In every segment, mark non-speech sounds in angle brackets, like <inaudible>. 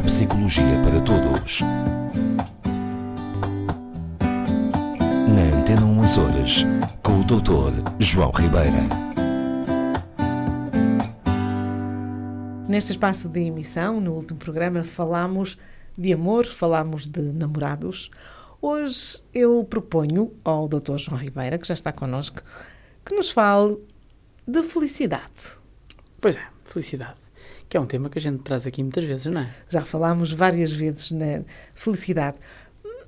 Neuropsicologia para Todos. Na Antena 1 Horas, com o Dr. João Ribeira. Neste espaço de emissão, no último programa, falámos de amor, falámos de namorados. Hoje eu proponho ao Dr. João Ribeira, que já está connosco, que nos fale de felicidade. Pois é, felicidade. Que é um tema que a gente traz aqui muitas vezes, não é? Já falámos várias vezes na felicidade,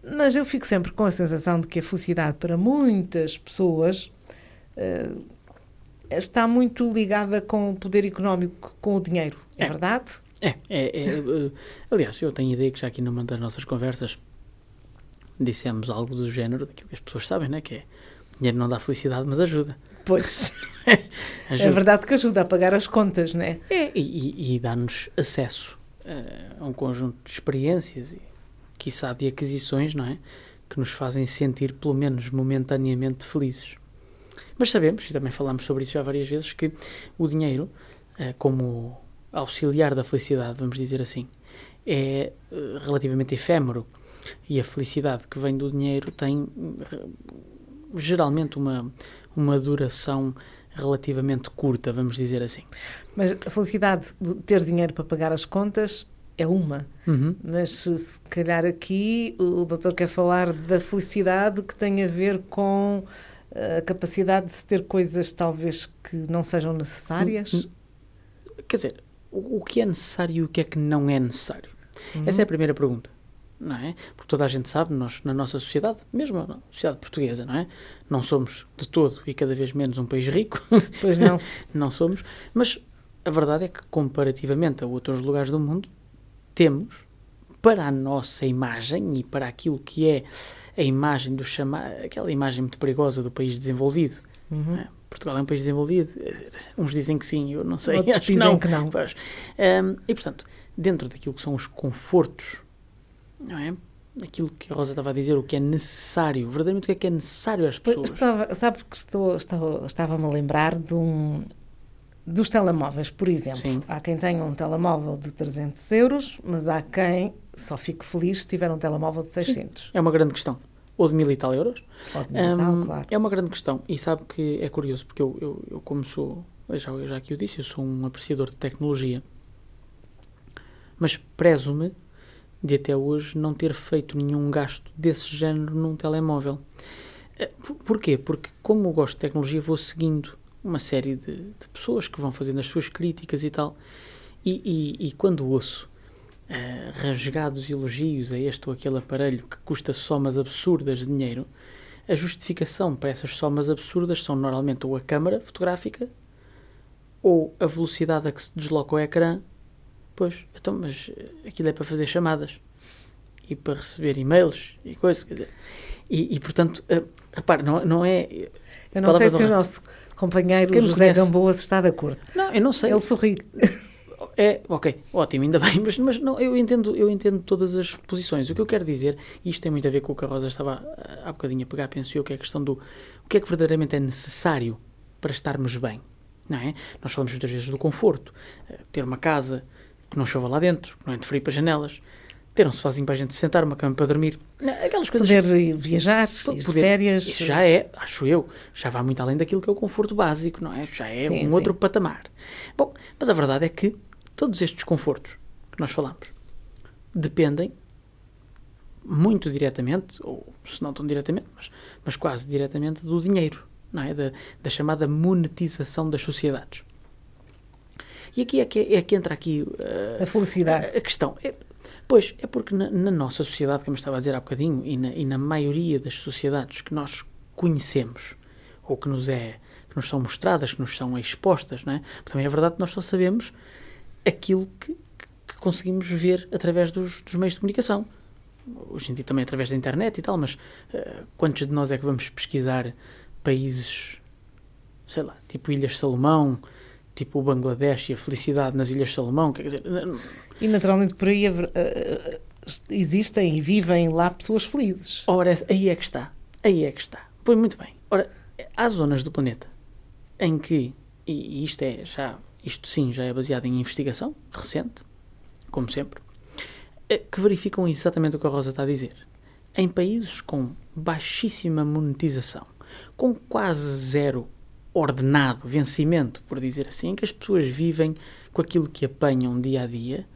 mas eu fico sempre com a sensação de que a felicidade para muitas pessoas uh, está muito ligada com o poder económico, com o dinheiro. É, é verdade? É, é, é uh, aliás, eu tenho a ideia que já aqui numa das nossas conversas dissemos algo do género, daquilo que as pessoas sabem, né? Que é dinheiro não dá felicidade, mas ajuda. Pois. <laughs> é verdade que ajuda a pagar as contas, não é? É, e, e dá-nos acesso uh, a um conjunto de experiências e, quiçá, de aquisições, não é? Que nos fazem sentir, pelo menos momentaneamente, felizes. Mas sabemos, e também falámos sobre isso já várias vezes, que o dinheiro, uh, como auxiliar da felicidade, vamos dizer assim, é uh, relativamente efêmero. E a felicidade que vem do dinheiro tem geralmente uma, uma duração relativamente curta, vamos dizer assim. Mas a felicidade de ter dinheiro para pagar as contas é uma, uhum. mas se calhar aqui o doutor quer falar da felicidade que tem a ver com a capacidade de se ter coisas talvez que não sejam necessárias. Quer dizer, o, que é necessário e o que é que não é necessário? Uhum. Essa é a primeira pergunta não é? Porque toda a gente sabe, nós, na nossa sociedade, mesmo na sociedade portuguesa, não é? Não somos de todo e cada vez menos um país rico. <laughs> Pois não. <laughs> não somos. Mas a verdade é que, comparativamente a outros lugares do mundo, temos, para a nossa imagem e para aquilo que é a imagem do chamar, aquela imagem muito perigosa do país desenvolvido. Uhum. É? Portugal é um país desenvolvido. Uns dizem que sim, eu não sei. Outros Acho dizem que não. Que não. Um, e, portanto, dentro daquilo que são os confortos não é? Aquilo que a Rosa estava a dizer, o que é necessário, verdadeiramente o que é que é necessário às pessoas. Estava, sabe que estou, estava, estava-me a lembrar de um, dos telemóveis, por exemplo. Sim. Há quem tenha um telemóvel de 300 euros, mas há quem só fique feliz se tiver um telemóvel de 600. Sim. É uma grande questão. Ou de mil e tal euros. Ou de mil um, tal, claro. É uma grande questão. E sabe que é curioso, porque eu, eu, eu como sou, já, já aqui eu disse, eu sou um apreciador de tecnologia, mas prezo-me de até hoje não ter feito nenhum gasto desse género num telemóvel. Eh, porquê? Porque, como eu gosto de tecnologia, vou seguindo uma série de, de pessoas que vão fazendo as suas críticas e tal. E, e, e quando ouço uh, rasgados elogios a este ou aquele aparelho que custa somas absurdas de dinheiro, a justificação para essas somas absurdas são normalmente ou a câmara fotográfica ou a velocidade a que se desloca o ecrã Pois, então, mas eh, aquilo é para fazer chamadas e para receber e-mails e coisas, quer dizer. E, e portanto, uh, repare, não, não é. Eu não sei se o nosso companheiro José Gamboa está de acordo. Não, eu não sei. Ele sorri. É, ok, ótimo, ainda bem, mas, mas não, eu, entendo, eu entendo todas as posições. O que eu quero dizer, e isto tem muito a ver com o que a Rosa estava eh, há bocadinho a pegar, penso eu, que é a questão do o que é que verdadeiramente é necessário para estarmos bem. Não é? Nós falamos muitas vezes do conforto, ter uma casa, que não chova lá dentro, que não entre frio para janelas, ter um sofazinho para a gente sentar, uma cama para dormir, aquelas coisas. Poder viajar, poder, de férias. Isso já é, acho eu, já vai muito além daquilo que é o conforto básico, não é? Já é sim, um sim. outro patamar. Bom, mas a verdade é que todos estes confortos que nós falamos dependem muito diretamente, ou se não tão diretamente, mas, mas quase diretamente do dinheiro, não é? Da, da chamada monetização das sociedades. E aqui é que, é que entra aqui uh, a felicidade. A, a questão. É, pois, é porque na, na, nossa sociedade, como estava a dizer há bocadinho, e na, e na maioria das sociedades que nós conhecemos, ou que nos é que nos são mostradas, que nos são expostas, não é? Também é verdade que nós só sabemos aquilo que, que conseguimos ver através dos, dos, meios de comunicação. Hoje em dia também através da internet e tal, mas uh, quantos de nós é que vamos pesquisar países, sei lá, tipo Ilhas Salomão, tipo o Bangladesh e a felicidade nas Ilhas Salomão. Quer dizer, e naturalmente por aí uh, existem e vivem lá pessoas felizes. Ora, aí é que está. Aí é que está. Pois muito bem. Ora, há zonas do planeta em que, e isto é já, isto sim já é baseado em investigação recente, como sempre, eh, que verificam exatamente o que a Rosa está a dizer. Em países com baixíssima monetização, com quase zero ordenado, vencimento, por dizer assim, em que as pessoas vivem com aquilo que apanham dia a dia,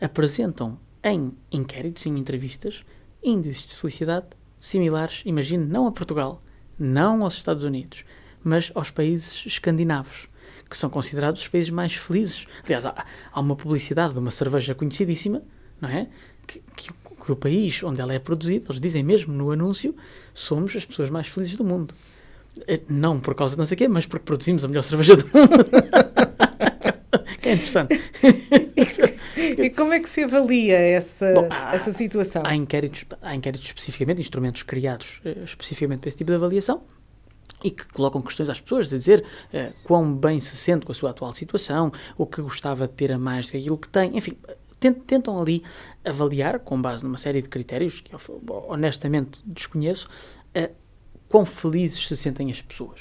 apresentam em inquéritos, em entrevistas, índices de felicidade similares, imagine, não a Portugal, não aos Estados Unidos, mas aos países escandinavos, que são considerados os países mais felizes. Aliás, há, há uma publicidade de uma cerveja conhecidíssima, não é? Que, que, que, o país onde ela é produzida, eles dizem mesmo no anúncio, somos as pessoas mais felizes do mundo. Eh, não por causa de não sei o quê, mas porque produzimos a melhor cerveja do mundo. <laughs> que é interessante. e como é que se avalia essa, Bom, há, essa situação? Há inquéritos, há inquéritos especificamente, instrumentos criados uh, especificamente para esse tipo de avaliação e que colocam questões às pessoas, a dizer uh, quão bem se sente com a sua atual situação, o que gostava de ter a mais do que aquilo que tem, enfim, tentam ali avaliar, com base numa série de critérios que eu honestamente desconheço, uh, quão felizes se sentem as pessoas.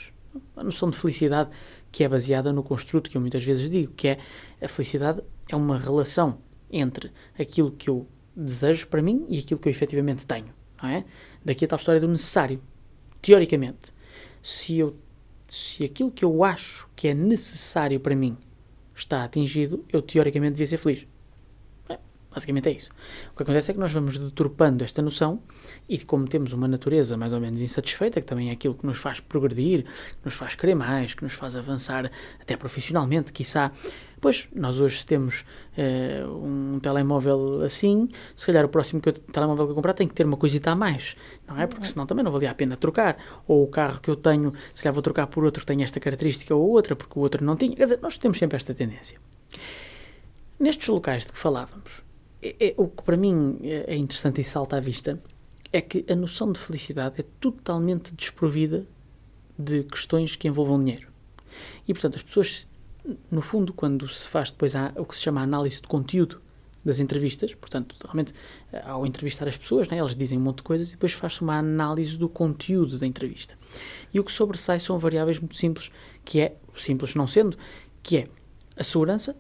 A noção de felicidade que é baseada no construto que eu muitas vezes digo, que é a felicidade é uma relação entre aquilo que eu desejo para mim e aquilo que eu efetivamente tenho, não é? Daqui a tal história do necessário. Teoricamente, se, eu, se aquilo que eu acho que é necessário para mim está atingido, eu teoricamente devia ser feliz. Basicamente é isso. O que acontece é que nós vamos deturpando esta noção e, como temos uma natureza mais ou menos insatisfeita, que também é aquilo que nos faz progredir, que nos faz querer mais, que nos faz avançar até profissionalmente, quiçá. Pois, nós hoje temos uh, um telemóvel assim, se calhar o próximo que eu, telemóvel que eu comprar tem que ter uma coisita a mais, não é? Porque senão também não valia a pena trocar. Ou o carro que eu tenho, se calhar vou trocar por outro que tem esta característica ou outra, porque o outro não tinha. Quer dizer, nós temos sempre esta tendência. Nestes locais de que falávamos, é, é, o que para mim é interessante e salta à vista é que a noção de felicidade é totalmente desprovida de questões que envolvam dinheiro. E, portanto, as pessoas, no fundo, quando se faz depois a, o que se chama a análise de conteúdo das entrevistas, portanto, realmente, ao entrevistar as pessoas, né, elas dizem um monte de coisas e depois faz-se uma análise do conteúdo da entrevista. E o que sobressai são variáveis muito simples, que é, simples não sendo, que é a segurança,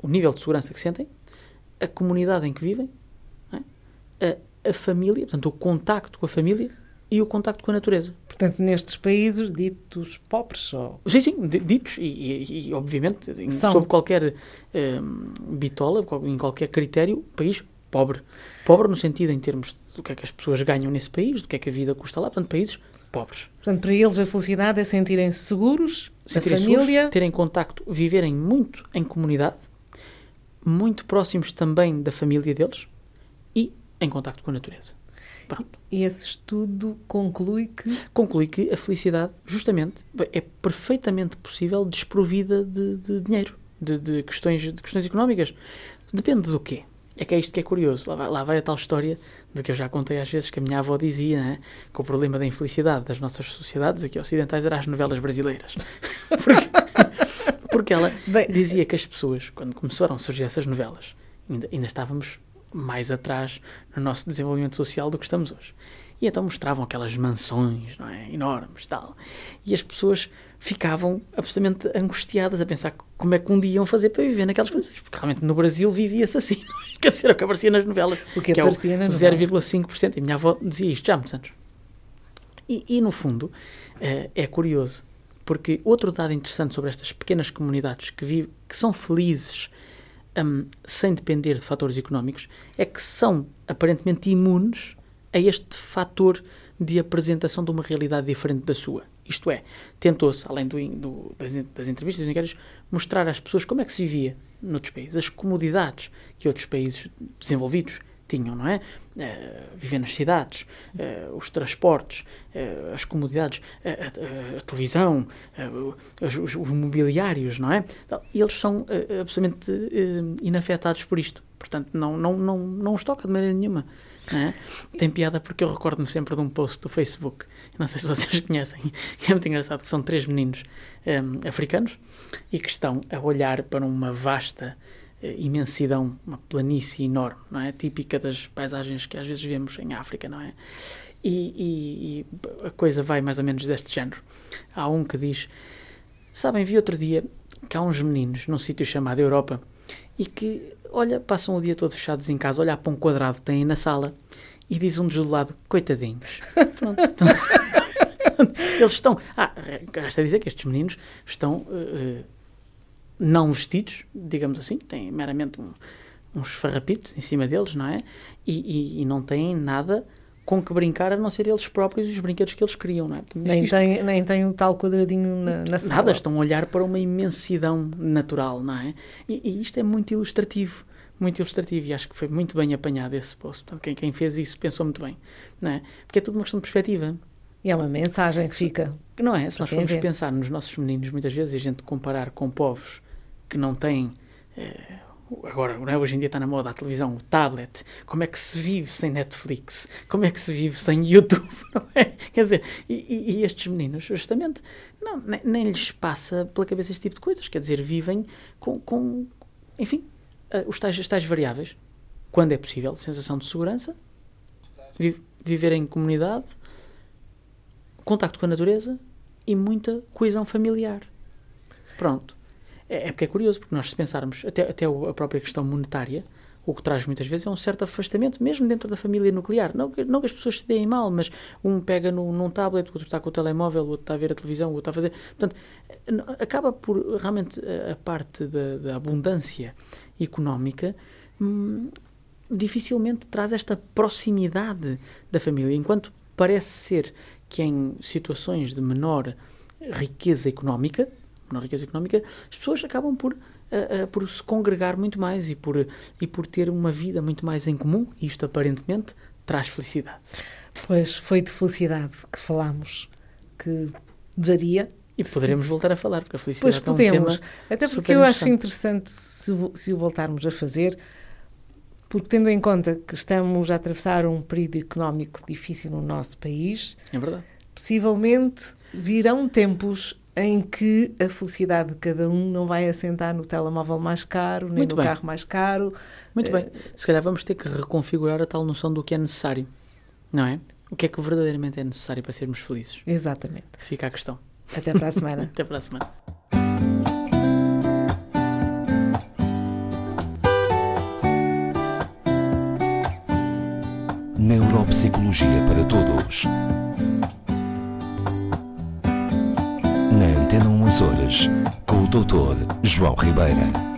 o nível de segurança que sentem, a comunidade em que vivem, é? a, a família, portanto, o contacto com a família e o contacto com a natureza. Portanto, nestes países ditos pobres? Ou... Sim, sim, ditos e, e, e obviamente, sob qualquer um, bitola, em qualquer critério, país pobre. Pobre no sentido em termos do que é que as pessoas ganham nesse país, do que é que a vida custa lá, portanto, países pobres. Portanto, para eles a felicidade é sentirem-se seguros, sentirem família... Seguros, terem contacto, viverem muito em comunidade, muito próximos também da família deles e em contacto com a natureza. Pronto. E esse estudo conclui que. Conclui que a felicidade, justamente, é perfeitamente possível desprovida de, de dinheiro, de, de, questões, de questões económicas. Depende do quê? É que é isto que é curioso. Lá vai, lá vai a tal história de que eu já contei às vezes que a minha avó dizia, né? que o problema da infelicidade das nossas sociedades aqui ocidentais era as novelas brasileiras. <laughs> Porque porque ela <laughs> Bem, dizia que as pessoas, quando começaram a surgir essas novelas, ainda, ainda estávamos mais atrás no nosso desenvolvimento social do que estamos hoje. E então mostravam aquelas mansões, não é? Enormes tal. E as pessoas ficavam absolutamente angustiadas a pensar como é que um dia iam fazer para viver naquelas condições. Porque realmente no Brasil vivia-se assim. <laughs> Quer dizer, o que aparecia nas novelas. O que, que aparecia é 0,5%. E minha avó dizia isto já há muitos anos. E, e no fundo, é, é curioso porque outro dado interessante sobre estas pequenas comunidades que, vive, que são felizes um, sem depender de fatores económicos é que são aparentemente imunes a este fator de apresentação de uma realidade diferente da sua. Isto é, tentou-se, além do, do, das, das entrevistas dos inquéritos, mostrar às pessoas como é que se vivia noutros países, as comodidades que outros países desenvolvidos tinham, não é? Uh, viver nas cidades, uh, os transportes, uh, as comodidades, a, televisão, os, os, os, mobiliários, não é? Então, eles são absolutamente inafetados por isto. Portanto, não, não, não, não os toca de maneira nenhuma. É? Tem piada porque eu recordo-me sempre de um post do Facebook, não sei se vocês <laughs> conhecem, é muito engraçado, que são três meninos um, africanos e que estão a olhar para uma vasta imensidão, uma planície enorme, não é? Típica das paisagens que às vezes vemos em África, não é? E, e, e, a coisa vai mais ou menos deste género. Há um que diz: Sabem, vi outro dia que há uns meninos num sítio chamado Europa e que olha, passam o dia todo fechados em casa, olhar para um quadrado que têm na sala e diz um dos do lado, coitadinhos. Pronto. <laughs> Eles estão. Ah, resta dizer que estes meninos estão uh, não vestidos, digamos assim, têm meramente um, uns farrapitos em cima deles, não é? E, e, e, não têm nada com que brincar a não ser eles próprios e os brinquedos que eles criam, não é? Portanto, nem, isto, tem, nem tem o tal quadradinho na, na sala. Nada, estão a olhar para uma imensidão natural, não é? E, e, isto é muito ilustrativo, muito ilustrativo e acho que foi muito bem apanhado esse post. Portanto, quem, quem fez isso pensou muito bem, não é? Porque é tudo uma questão de perspectiva. E é uma mensagem que fica. Não é? Se nós formos pensar nos nossos meninos, muitas vezes, e a gente comparar com povos que não têm. Eh, agora, é? hoje em dia está na moda a televisão, o tablet. Como é que se vive sem Netflix? Como é que se vive sem YouTube? <laughs> É? Quer dizer, e, e estes meninos, justamente, não, nem, nem, lhes passa pela cabeça este tipo de coisas. Quer dizer, vivem com, com enfim, uh, os, tais, os tais variáveis. Quando é possível, sensação de segurança, vi, viver em comunidade, contacto com a natureza e muita coesão familiar. Pronto. É, é porque é curioso, porque nós se pensarmos, até, até a própria questão monetária, o que traz muitas vezes é um certo afastamento, mesmo dentro da família nuclear. Não, não que as pessoas se deem mal, mas um pega no, num tablet, o outro está com o telemóvel, o outro está a ver a televisão, o outro está a fazer. Portanto, acaba por realmente a, parte da, da abundância económica hum, dificilmente traz esta proximidade da família, enquanto parece ser que em situações de menor riqueza económica, menor riqueza económica, as pessoas acabam por, uh, uh, por se congregar muito mais e por, e por ter uma vida muito mais em comum, e isto aparentemente traz felicidade. Pois foi de felicidade que falámos, que daria. E poderemos se... voltar a falar, porque a felicidade pois é um podemos. Até porque eu acho interessante se, se o voltarmos a fazer, porque tendo em conta que estamos a atravessar um período económico difícil no nosso país, é verdade. possivelmente virão tempos em que a felicidade de cada um não vai assentar no telemóvel mais caro, nem Muito no bem. carro mais caro. Muito bem. Se calhar vamos ter que reconfigurar a tal noção do que é necessário, não é? O que é que verdadeiramente é necessário para sermos felizes? Exatamente. Fica a questão. Até para a semana. <laughs> Até para a semana. Neuropsicologia para Todos. Antena 1 Açores, com o Dr. João Ribeira.